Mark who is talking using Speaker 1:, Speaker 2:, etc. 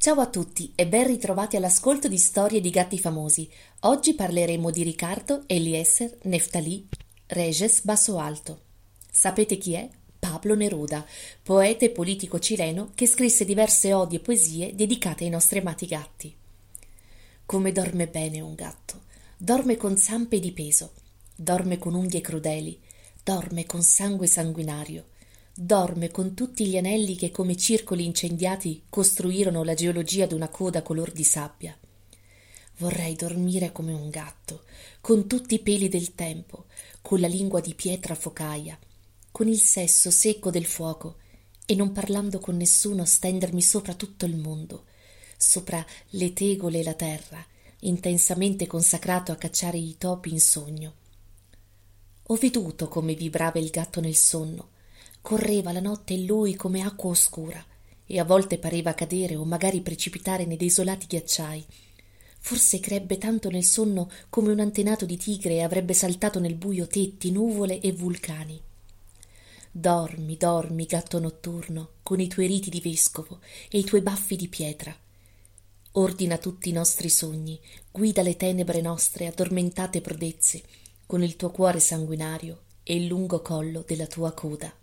Speaker 1: Ciao a tutti e ben ritrovati all'ascolto di Storie di gatti famosi. Oggi parleremo di Riccardo Eliezer Neftali Reges Basso Alto. Sapete chi è? Pablo Neruda, poeta e politico cileno che scrisse diverse odi e poesie dedicate ai nostri amati gatti. Come dorme bene un gatto. Dorme con zampe di peso, dorme con unghie crudeli, dorme con sangue sanguinario dorme con tutti gli anelli che come circoli incendiati costruirono la geologia d'una coda color di sabbia. Vorrei dormire come un gatto, con tutti i peli del tempo, con la lingua di pietra focaia, con il sesso secco del fuoco e non parlando con nessuno stendermi sopra tutto il mondo, sopra le tegole e la terra, intensamente consacrato a cacciare i topi in sogno. Ho veduto come vibrava il gatto nel sonno, correva la notte in lui come acqua oscura e a volte pareva cadere o magari precipitare nei desolati ghiacciai. Forse crebbe tanto nel sonno come un antenato di tigre e avrebbe saltato nel buio tetti, nuvole e vulcani. Dormi, dormi, gatto notturno, con i tuoi riti di vescovo e i tuoi baffi di pietra. Ordina tutti i nostri sogni, guida le tenebre nostre addormentate prodezze, con il tuo cuore sanguinario e il lungo collo della tua coda.